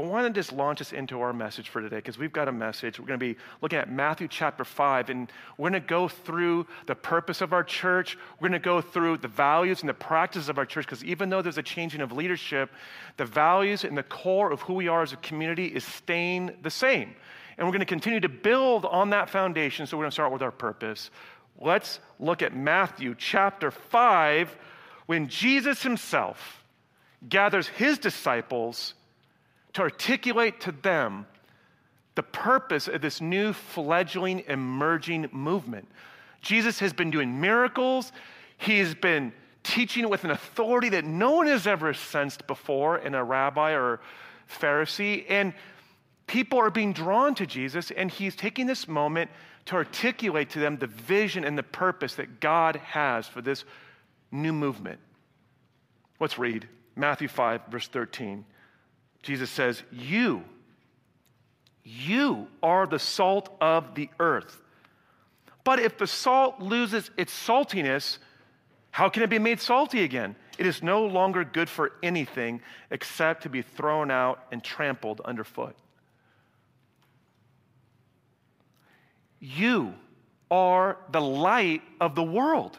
want to just launch us into our message for today because we've got a message. We're going to be looking at Matthew chapter 5, and we're going to go through the purpose of our church. We're going to go through the values and the practices of our church because even though there's a changing of leadership, the values and the core of who we are as a community is staying the same. And we're going to continue to build on that foundation. So we're going to start with our purpose. Let's look at Matthew chapter 5 when Jesus himself gathers his disciples to articulate to them the purpose of this new fledgling emerging movement. Jesus has been doing miracles, he's been teaching with an authority that no one has ever sensed before in a rabbi or Pharisee. And people are being drawn to Jesus, and he's taking this moment to articulate to them the vision and the purpose that God has for this new movement. Let's read Matthew 5, verse 13. Jesus says, You, you are the salt of the earth. But if the salt loses its saltiness, how can it be made salty again? It is no longer good for anything except to be thrown out and trampled underfoot. You are the light of the world.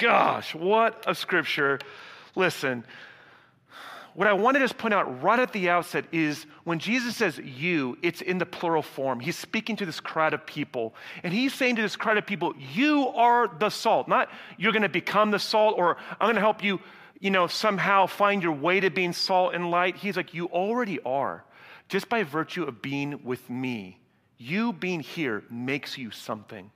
gosh, what a scripture. Listen, what I want to just point out right at the outset is when Jesus says you, it's in the plural form. He's speaking to this crowd of people. And he's saying to this crowd of people, you are the salt. Not you're going to become the salt or I'm going to help you, you know, somehow find your way to being salt and light. He's like, you already are. Just by virtue of being with me, you being here makes you something.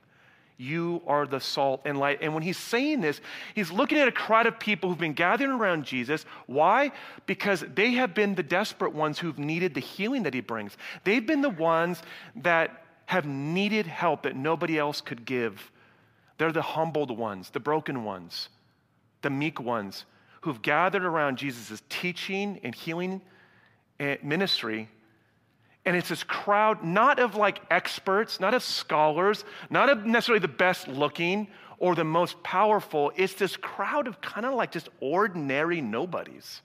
You are the salt and light. And when he's saying this, he's looking at a crowd of people who've been gathering around Jesus. Why? Because they have been the desperate ones who've needed the healing that he brings. They've been the ones that have needed help that nobody else could give. They're the humbled ones, the broken ones, the meek ones who've gathered around Jesus' teaching and healing eh, ministry and it's this crowd, not of like experts, not of scholars, not of necessarily the best looking or the most powerful. It's this crowd of kind of like just ordinary nobodies.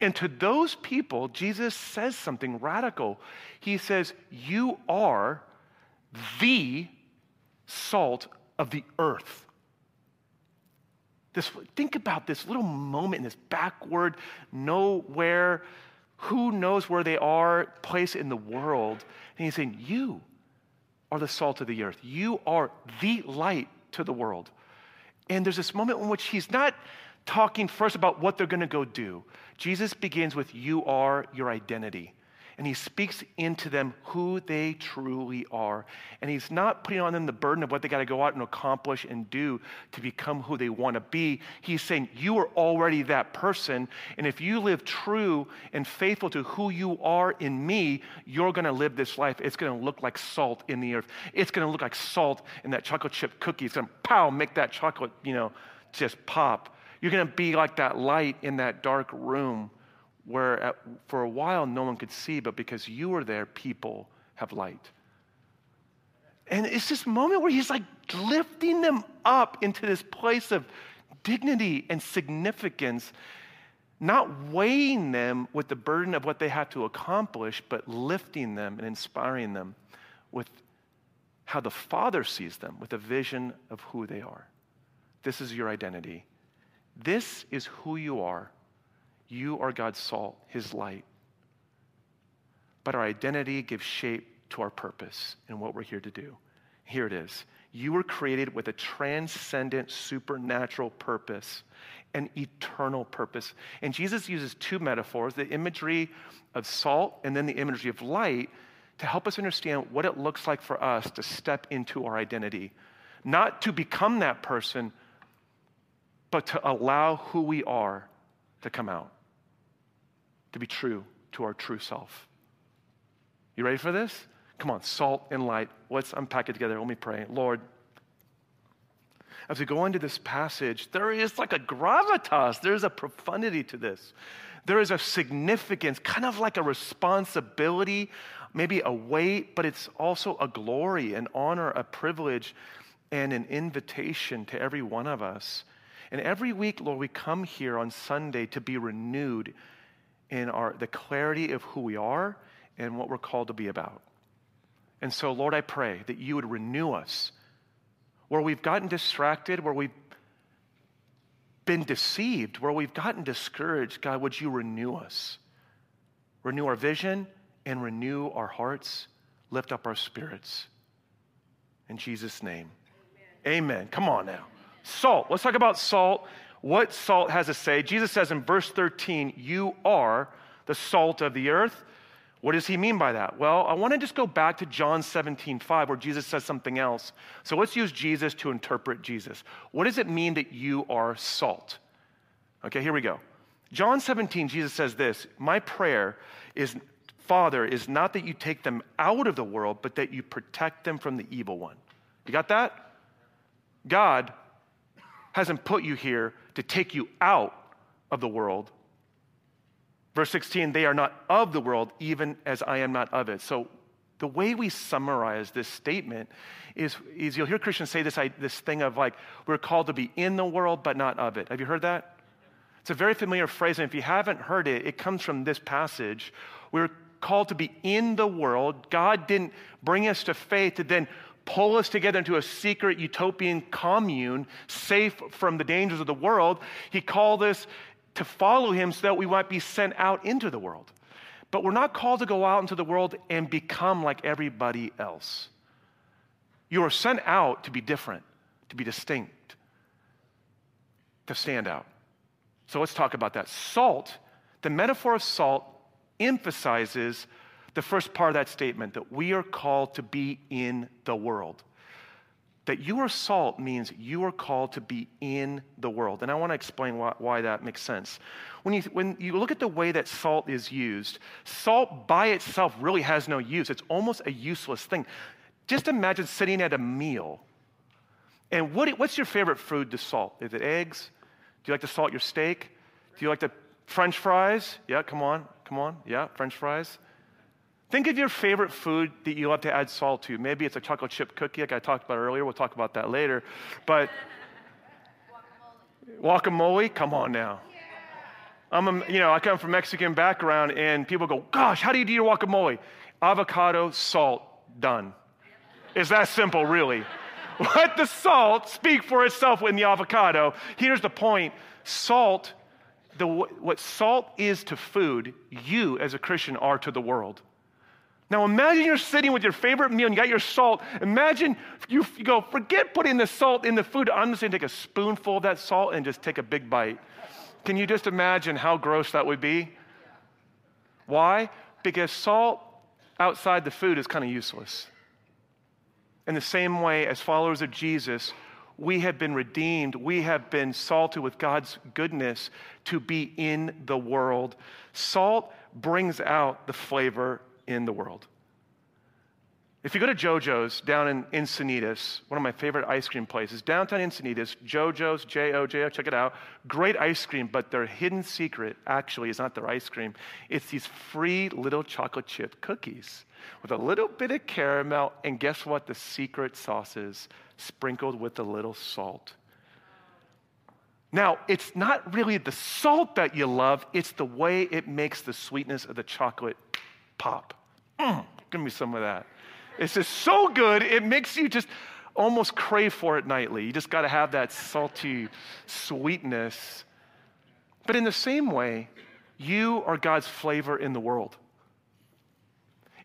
And to those people, Jesus says something radical. He says, You are the salt of the earth. This, think about this little moment in this backward, nowhere who knows where they are placed in the world. And he's saying, You are the salt of the earth. You are the light to the world. And there's this moment in which he's not talking first about what they're going to go do. Jesus begins with, You are your identity and he speaks into them who they truly are. And he's not putting on them the burden of what they got to go out and accomplish and do to become who they want to be. He's saying, You are already that person. And if you live true and faithful to who you are in me, you're going to live this life. It's going to look like salt in the earth. It's going to look like salt in that chocolate chip cookie. It's going to pow, make that chocolate, you know, just pop. You're going to be like that light in that dark room where at, for a while no one could see, but because you were there, people have light. And it's this moment where he's like lifting them up into this place of dignity and significance, not weighing them with the burden of what they have to accomplish, but lifting them and inspiring them with how the Father sees them, with a vision of who they are. This is your identity. This is who you are you are God's salt, His light. But our identity gives shape to our purpose and what we're here to do. Here it is. You were created with a transcendent, supernatural purpose, an eternal purpose. And Jesus uses two metaphors the imagery of salt and then the imagery of light to help us understand what it looks like for us to step into our identity. Not to become that person, but to allow who we are to come out to be true to our true self. You ready for this? Come on, salt and light. Let's unpack it together. Let me pray. Lord, as we go into this passage, there is like a gravitas, there's a profundity to this. There is a significance, kind of like a responsibility, maybe a weight, but it's also a glory, an honor, a privilege, and an invitation to every one of us. And every week, Lord, we come here on Sunday to be renewed in our, the clarity of who we are and what we're called to be about. And so, Lord, I pray that you would renew us where we've gotten distracted, where we've been deceived, where we've gotten discouraged. God, would you renew us? Renew our vision and renew our hearts, lift up our spirits. In Jesus' name. Amen. Amen. Come on now. Salt. Let's talk about salt. What salt has to say. Jesus says in verse 13, You are the salt of the earth. What does he mean by that? Well, I want to just go back to John 17, 5, where Jesus says something else. So let's use Jesus to interpret Jesus. What does it mean that you are salt? Okay, here we go. John 17, Jesus says this My prayer is, Father, is not that you take them out of the world, but that you protect them from the evil one. You got that? God hasn't put you here to take you out of the world, Verse 16, they are not of the world, even as I am not of it. So the way we summarize this statement is, is you'll hear Christians say this, this thing of like, we're called to be in the world, but not of it. Have you heard that? It's a very familiar phrase, and if you haven't heard it, it comes from this passage. We're called to be in the world. God didn't bring us to faith to then pull us together into a secret utopian commune, safe from the dangers of the world. He called us to follow him so that we might be sent out into the world. But we're not called to go out into the world and become like everybody else. You are sent out to be different, to be distinct, to stand out. So let's talk about that. Salt, the metaphor of salt emphasizes the first part of that statement that we are called to be in the world that you are salt means you are called to be in the world. And I want to explain why, why, that makes sense. When you, when you look at the way that salt is used, salt by itself really has no use. It's almost a useless thing. Just imagine sitting at a meal. And what, what's your favorite food to salt? Is it eggs? Do you like to salt your steak? Do you like the french fries? Yeah, come on, come on. Yeah, french fries. Think of your favorite food that you love to add salt to. Maybe it's a chocolate chip cookie, like I talked about earlier. We'll talk about that later. But guacamole, guacamole? come on now. I'm a, you know, I come from Mexican background, and people go, "Gosh, how do you do your guacamole? Avocado, salt, done. It's that simple, really. Let the salt speak for itself in the avocado. Here's the point: salt, the, what salt is to food, you as a Christian are to the world. Now imagine you're sitting with your favorite meal and you got your salt. Imagine you, you go, forget putting the salt in the food. I'm just gonna take a spoonful of that salt and just take a big bite. Can you just imagine how gross that would be? Why? Because salt outside the food is kind of useless. In the same way, as followers of Jesus, we have been redeemed. We have been salted with God's goodness to be in the world. Salt brings out the flavor in the world. If you go to JoJo's down in Encinitas, one of my favorite ice cream places, downtown Encinitas, JoJo's, J O J O, check it out. Great ice cream, but their hidden secret actually is not their ice cream. It's these free little chocolate chip cookies with a little bit of caramel, and guess what? The secret sauce is sprinkled with a little salt. Now, it's not really the salt that you love, it's the way it makes the sweetness of the chocolate pop. Mm, give me some of that. It's just so good, it makes you just almost crave for it nightly. You just got to have that salty sweetness. But in the same way, you are God's flavor in the world.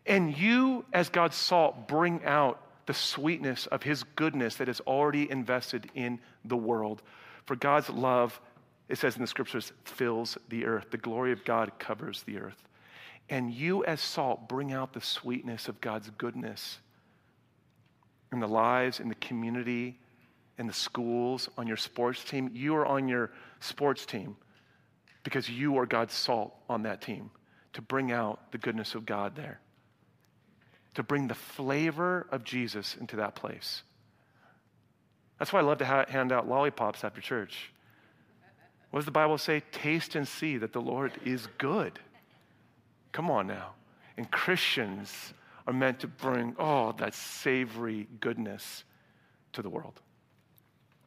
And you, as God's salt, bring out the sweetness of His goodness that is already invested in the world. For God's love, it says in the scriptures, fills the earth. The glory of God covers the earth. And you, as salt, bring out the sweetness of God's goodness in the lives, in the community, in the schools, on your sports team. You are on your sports team because you are God's salt on that team to bring out the goodness of God there, to bring the flavor of Jesus into that place. That's why I love to ha- hand out lollipops after church. What does the Bible say? Taste and see that the Lord is good. Come on now. And Christians are meant to bring, oh, that savory goodness to the world.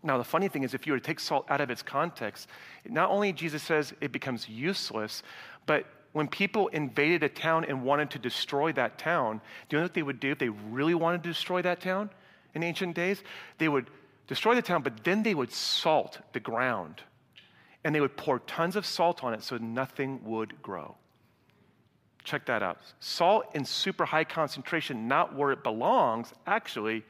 Now, the funny thing is, if you were to take salt out of its context, not only Jesus says it becomes useless, but when people invaded a town and wanted to destroy that town, do you know what they would do if they really wanted to destroy that town in ancient days? They would destroy the town, but then they would salt the ground. And they would pour tons of salt on it so nothing would grow. Check that out. Salt in super high concentration, not where it belongs, actually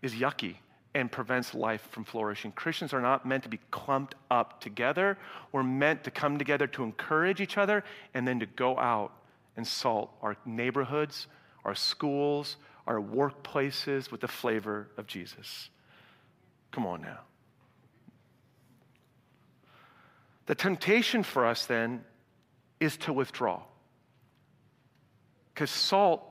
is yucky and prevents life from flourishing. Christians are not meant to be clumped up together. We're meant to come together to encourage each other and then to go out and salt our neighborhoods, our schools, our workplaces with the flavor of Jesus. Come on now. The temptation for us then is to withdraw. Because salt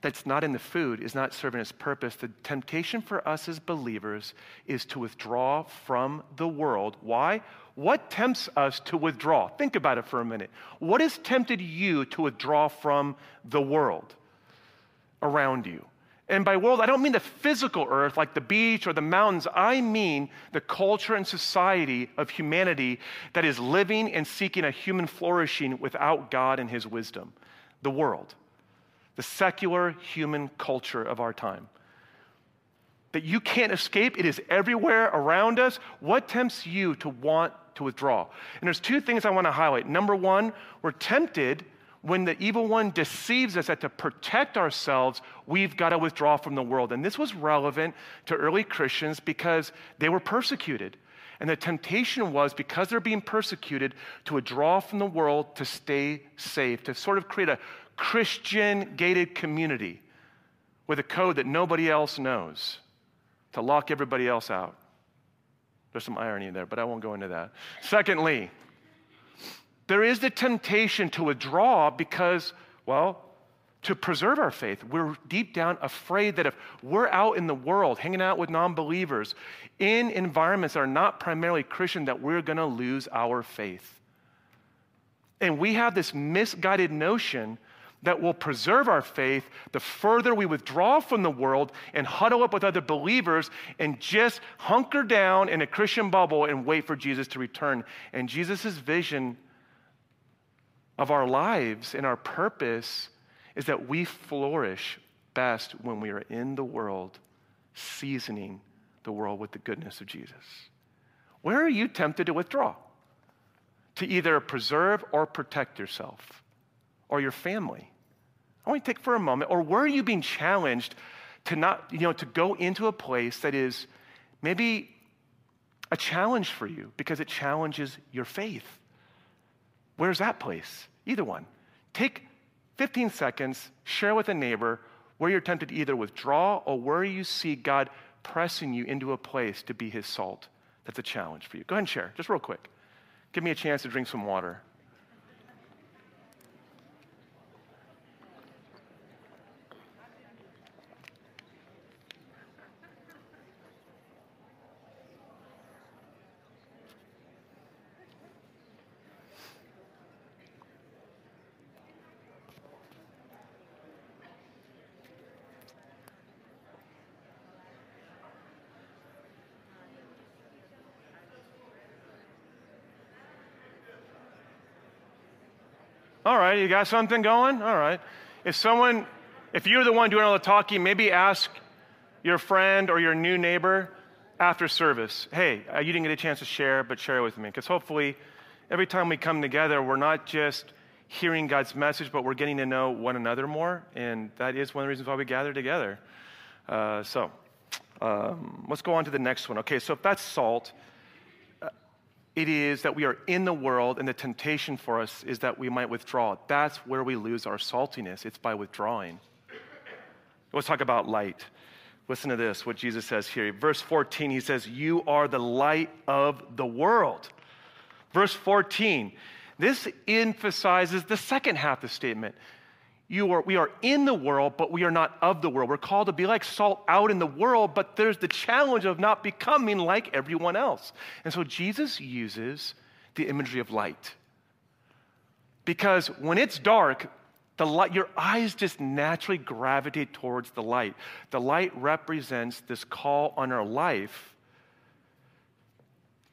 that's not in the food is not serving its purpose. The temptation for us as believers is to withdraw from the world. Why? What tempts us to withdraw? Think about it for a minute. What has tempted you to withdraw from the world around you? And by world, I don't mean the physical earth like the beach or the mountains. I mean the culture and society of humanity that is living and seeking a human flourishing without God and his wisdom. The world the secular human culture of our time. That you can't escape, it is everywhere around us. What tempts you to want to withdraw? And there's two things I want to highlight. Number one, we're tempted when the evil one deceives us that to protect ourselves, we've got to withdraw from the world. And this was relevant to early Christians because they were persecuted. And the temptation was, because they're being persecuted, to withdraw from the world to stay safe, to sort of create a Christian gated community with a code that nobody else knows to lock everybody else out. There's some irony there, but I won't go into that. Secondly, there is the temptation to withdraw because, well, to preserve our faith. We're deep down afraid that if we're out in the world, hanging out with non believers, in environments that are not primarily Christian, that we're going to lose our faith. And we have this misguided notion that will preserve our faith the further we withdraw from the world and huddle up with other believers and just hunker down in a Christian bubble and wait for Jesus to return. And Jesus' vision of our lives and our purpose is that we flourish best when we are in the world, seasoning the world with the goodness of Jesus. Where are you tempted to withdraw? To either preserve or protect yourself? Or your family? I want you to take for a moment, or where are you being challenged to not, you know, to go into a place that is maybe a challenge for you because it challenges your faith? Where's that place? Either one. Take 15 seconds, share with a neighbor where you're tempted to either withdraw or where you see God pressing you into a place to be his salt. That's a challenge for you. Go ahead and share, just real quick. Give me a chance to drink some water. All right, you got something going? All right. If someone, if you're the one doing all the talking, maybe ask your friend or your new neighbor after service, hey, uh, you didn't get a chance to share, but share it with me. Because hopefully, every time we come together, we're not just hearing God's message, but we're getting to know one another more. And that is one of the reasons why we gather together. Uh, so, um, let's go on to the next one. Okay, so if that's salt, it is that we are in the world, and the temptation for us is that we might withdraw. That's where we lose our saltiness. It's by withdrawing. Let's talk about light. Listen to this, what Jesus says here. Verse 14, he says, You are the light of the world. Verse 14, This emphasizes the second half of the statement. You are, we are in the world, but we are not of the world. We're called to be like salt out in the world, but there's the challenge of not becoming like everyone else. And so Jesus uses the imagery of light. Because when it's dark, the light, your eyes just naturally gravitate towards the light. The light represents this call on our life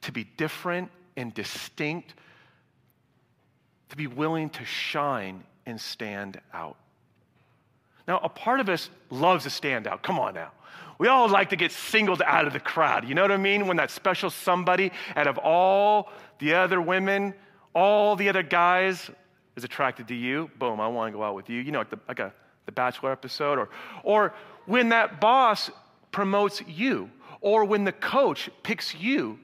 to be different and distinct, to be willing to shine and stand out. Now, a part of us loves to stand out. Come on now. We all like to get singled out of the crowd. You know what I mean? When that special somebody out of all the other women, all the other guys is attracted to you, boom, I want to go out with you. You know, like, the, like a, the Bachelor episode. Or, or when that boss promotes you, or when the coach picks you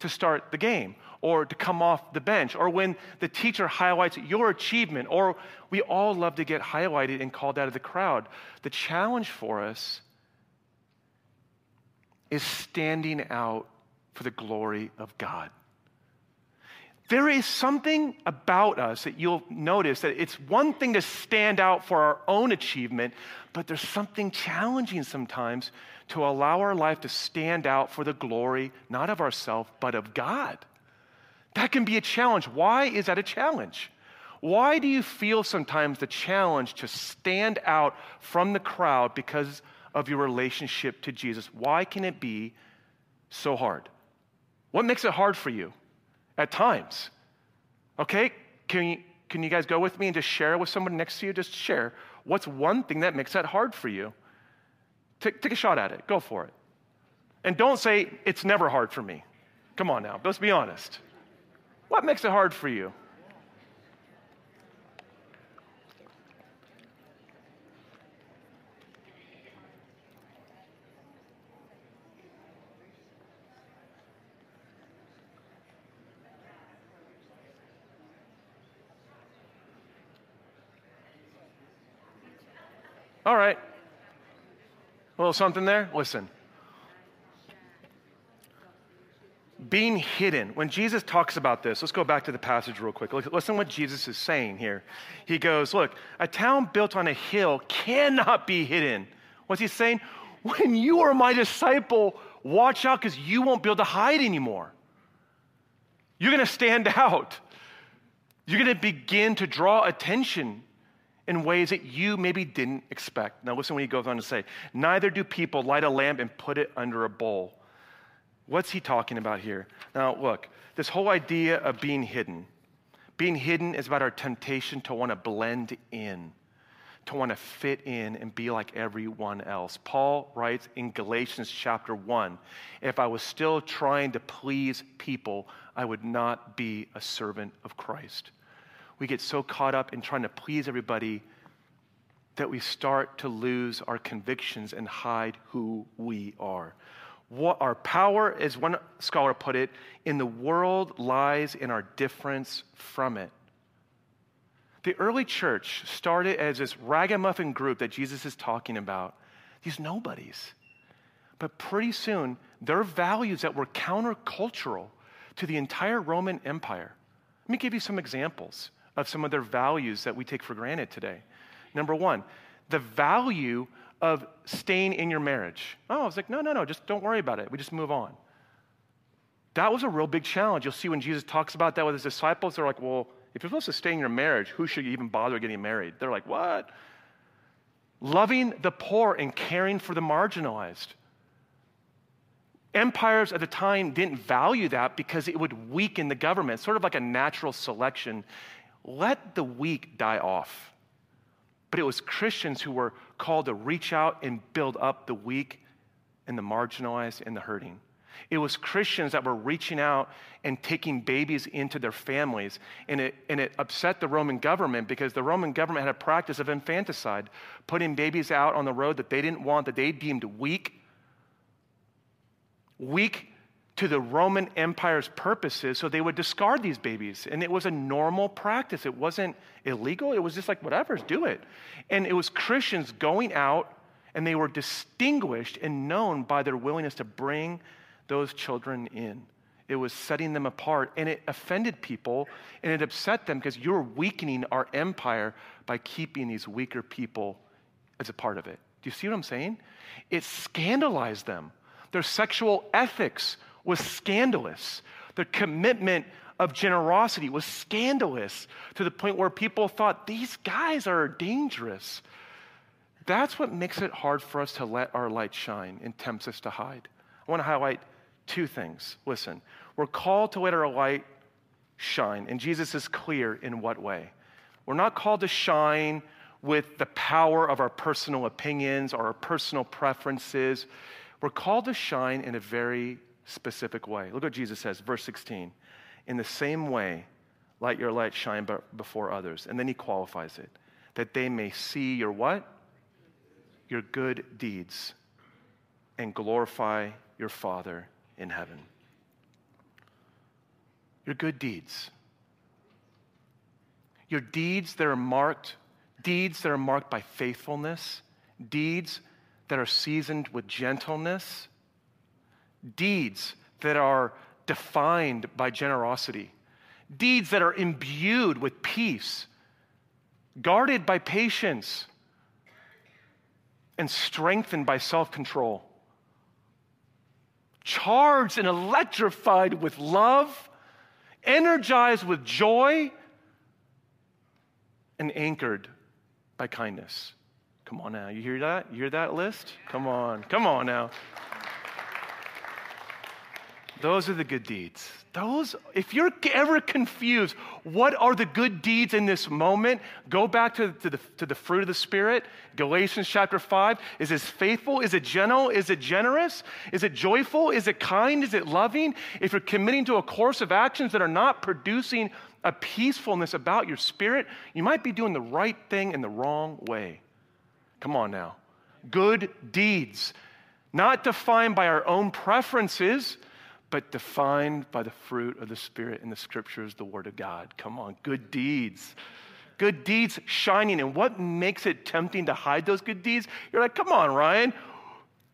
to start the game or to come off the bench, or when the teacher highlights your achievement, or we all love to get highlighted and called out of the crowd. The challenge for us is standing out for the glory of God. There is something about us that you'll notice that it's one thing to stand out for our own achievement, but there's something challenging sometimes to allow our life to stand out for the glory, not of ourselves, but of God. That can be a challenge. Why is that a challenge? Why do you feel sometimes the challenge to stand out from the crowd because of your relationship to Jesus? Why can it be so hard? What makes it hard for you at times? Okay, can you, can you guys go with me and just share with someone next to you? Just share. What's one thing that makes that hard for you? Take, take a shot at it. Go for it. And don't say, it's never hard for me. Come on now, let's be honest. What makes it hard for you? All right. A little something there? Listen. Being hidden. When Jesus talks about this, let's go back to the passage real quick. Listen what Jesus is saying here. He goes, Look, a town built on a hill cannot be hidden. What's he saying? When you are my disciple, watch out because you won't be able to hide anymore. You're going to stand out. You're going to begin to draw attention in ways that you maybe didn't expect. Now, listen what he goes on to say Neither do people light a lamp and put it under a bowl What's he talking about here? Now, look, this whole idea of being hidden. Being hidden is about our temptation to want to blend in, to want to fit in and be like everyone else. Paul writes in Galatians chapter 1 if I was still trying to please people, I would not be a servant of Christ. We get so caught up in trying to please everybody that we start to lose our convictions and hide who we are. What our power, as one scholar put it, in the world lies in our difference from it. The early church started as this ragamuffin group that Jesus is talking about, these nobodies. But pretty soon, their values that were countercultural to the entire Roman Empire. Let me give you some examples of some of their values that we take for granted today. Number one, the value of staying in your marriage. Oh, I was like, no, no, no, just don't worry about it. We just move on. That was a real big challenge. You'll see when Jesus talks about that with his disciples, they're like, well, if you're supposed to stay in your marriage, who should even bother getting married? They're like, what? Loving the poor and caring for the marginalized. Empires at the time didn't value that because it would weaken the government, sort of like a natural selection. Let the weak die off. But it was Christians who were called to reach out and build up the weak and the marginalized and the hurting. It was Christians that were reaching out and taking babies into their families. And it, and it upset the Roman government because the Roman government had a practice of infanticide, putting babies out on the road that they didn't want, that they deemed weak. Weak to the Roman Empire's purposes, so they would discard these babies. And it was a normal practice. It wasn't illegal, it was just like, whatever, do it. And it was Christians going out, and they were distinguished and known by their willingness to bring those children in. It was setting them apart, and it offended people, and it upset them because you're weakening our empire by keeping these weaker people as a part of it. Do you see what I'm saying? It scandalized them. Their sexual ethics was scandalous. The commitment of generosity was scandalous to the point where people thought these guys are dangerous. That's what makes it hard for us to let our light shine and tempts us to hide. I want to highlight two things. Listen, we're called to let our light shine, and Jesus is clear in what way. We're not called to shine with the power of our personal opinions or our personal preferences. We're called to shine in a very specific way. Look what Jesus says, verse 16. In the same way, let your light shine before others. And then he qualifies it that they may see your what? Your good deeds and glorify your Father in heaven. Your good deeds. Your deeds that are marked, deeds that are marked by faithfulness, deeds that are seasoned with gentleness, deeds that are defined by generosity, deeds that are imbued with peace, guarded by patience, and strengthened by self control charged and electrified with love, energized with joy, and anchored by kindness. Come on now. You hear that? You hear that list? Come on. Come on now. Those are the good deeds. Those, if you're ever confused, what are the good deeds in this moment? Go back to, to, the, to the fruit of the Spirit, Galatians chapter 5. Is it faithful? Is it gentle? Is it generous? Is it joyful? Is it kind? Is it loving? If you're committing to a course of actions that are not producing a peacefulness about your spirit, you might be doing the right thing in the wrong way. Come on now. Good deeds, not defined by our own preferences but defined by the fruit of the Spirit in the scriptures, the Word of God. Come on, good deeds. Good deeds shining. And what makes it tempting to hide those good deeds? You're like, come on, Ryan.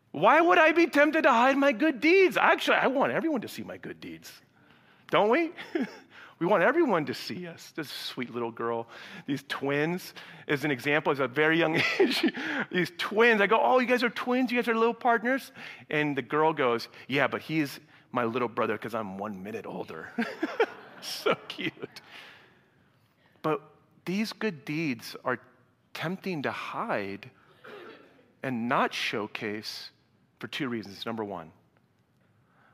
Why would I be tempted to hide my good deeds? Actually, I want everyone to see my good deeds. Don't we? we want everyone to see us. This sweet little girl, these twins, is an example, as a very young age. these twins, I go, Oh, you guys are twins? You guys are little partners? And the girl goes, Yeah, but he's my little brother because I'm one minute older. so cute. But these good deeds are tempting to hide and not showcase for two reasons. Number one,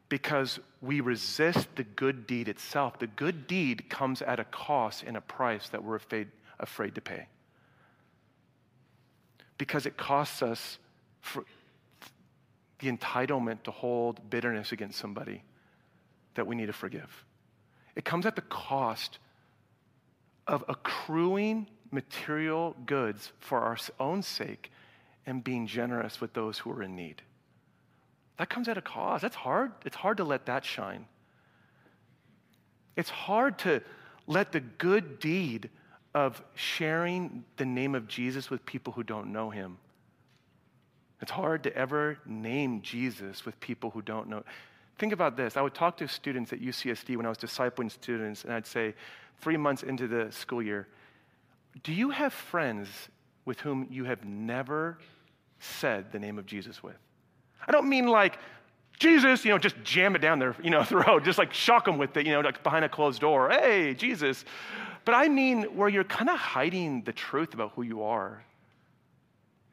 because we resist the good deed itself. The good deed comes at a cost and a price that we're afraid, afraid to pay. Because it costs us the entitlement to hold bitterness against somebody that we need to forgive. It comes at the cost of accruing material goods for our own sake and being generous with those who are in need. That comes at a cost. That's hard. It's hard to let that shine. It's hard to let the good deed of sharing the name of Jesus with people who don't know him it's hard to ever name Jesus with people who don't know. Think about this. I would talk to students at UCSD when I was discipling students, and I'd say, three months into the school year, do you have friends with whom you have never said the name of Jesus with? I don't mean like, Jesus, you know, just jam it down their, you know, throat, just like shock them with it, you know, like behind a closed door. Hey, Jesus. But I mean where you're kind of hiding the truth about who you are.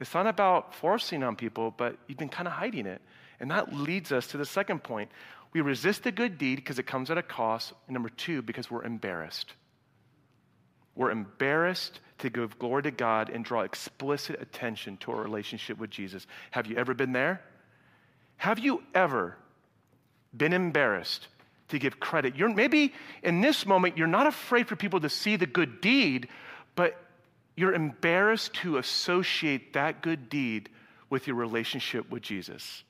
It's not about forcing on people, but you've been kind of hiding it. And that leads us to the second point. We resist a good deed because it comes at a cost. And number two, because we're embarrassed. We're embarrassed to give glory to God and draw explicit attention to our relationship with Jesus. Have you ever been there? Have you ever been embarrassed to give credit? You're maybe in this moment you're not afraid for people to see the good deed, but you're embarrassed to associate that good deed with your relationship with Jesus.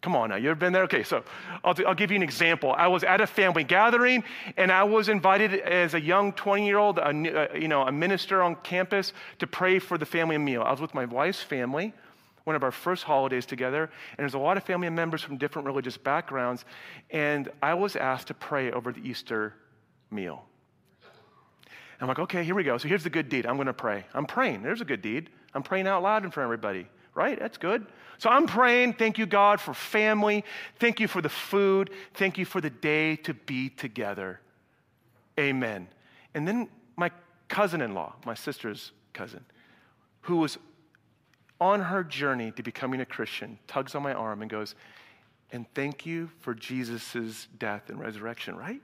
Come on now, you ever been there? Okay, so I'll, I'll give you an example. I was at a family gathering, and I was invited as a young 20-year-old, uh, you know, a minister on campus to pray for the family meal. I was with my wife's family. one of our first holidays together, and there's a lot of family members from different religious backgrounds, and I was asked to pray over the Easter meal. I'm like, okay, here we go. So here's the good deed. I'm going to pray. I'm praying. There's a good deed. I'm praying out loud in front of everybody, right? That's good. So I'm praying, thank you, God, for family. Thank you for the food. Thank you for the day to be together. Amen. And then my cousin in law, my sister's cousin, who was on her journey to becoming a Christian, tugs on my arm and goes, And thank you for Jesus' death and resurrection, right?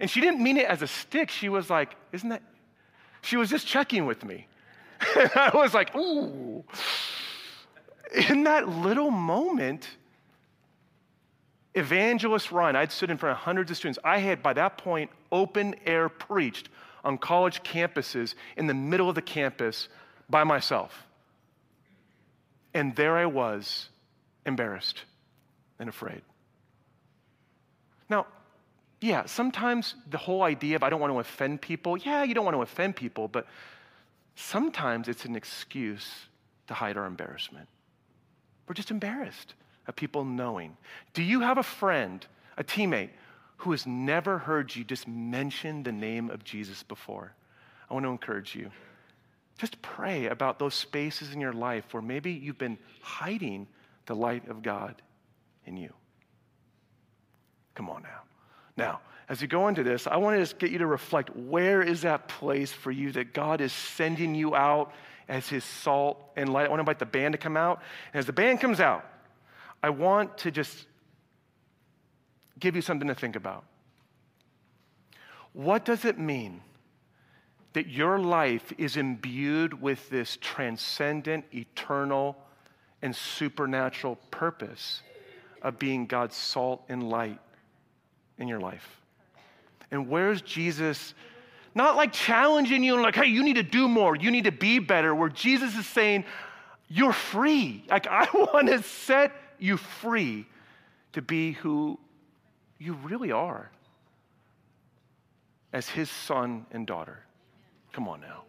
And she didn't mean it as a stick. She was like, Isn't that? She was just checking with me. I was like, Ooh. In that little moment, evangelist run, I'd stood in front of hundreds of students. I had, by that point, open air preached on college campuses in the middle of the campus by myself. And there I was, embarrassed and afraid. Now, yeah, sometimes the whole idea of I don't want to offend people, yeah, you don't want to offend people, but sometimes it's an excuse to hide our embarrassment. We're just embarrassed of people knowing. Do you have a friend, a teammate, who has never heard you just mention the name of Jesus before? I want to encourage you. Just pray about those spaces in your life where maybe you've been hiding the light of God in you. Come on now. Now, as you go into this, I want to just get you to reflect where is that place for you that God is sending you out as his salt and light? I want to invite the band to come out. And as the band comes out, I want to just give you something to think about. What does it mean that your life is imbued with this transcendent, eternal, and supernatural purpose of being God's salt and light in your life? And where's Jesus? Not like challenging you and like, hey, you need to do more, you need to be better, where Jesus is saying, you're free. Like, I want to set you free to be who you really are as his son and daughter. Come on now.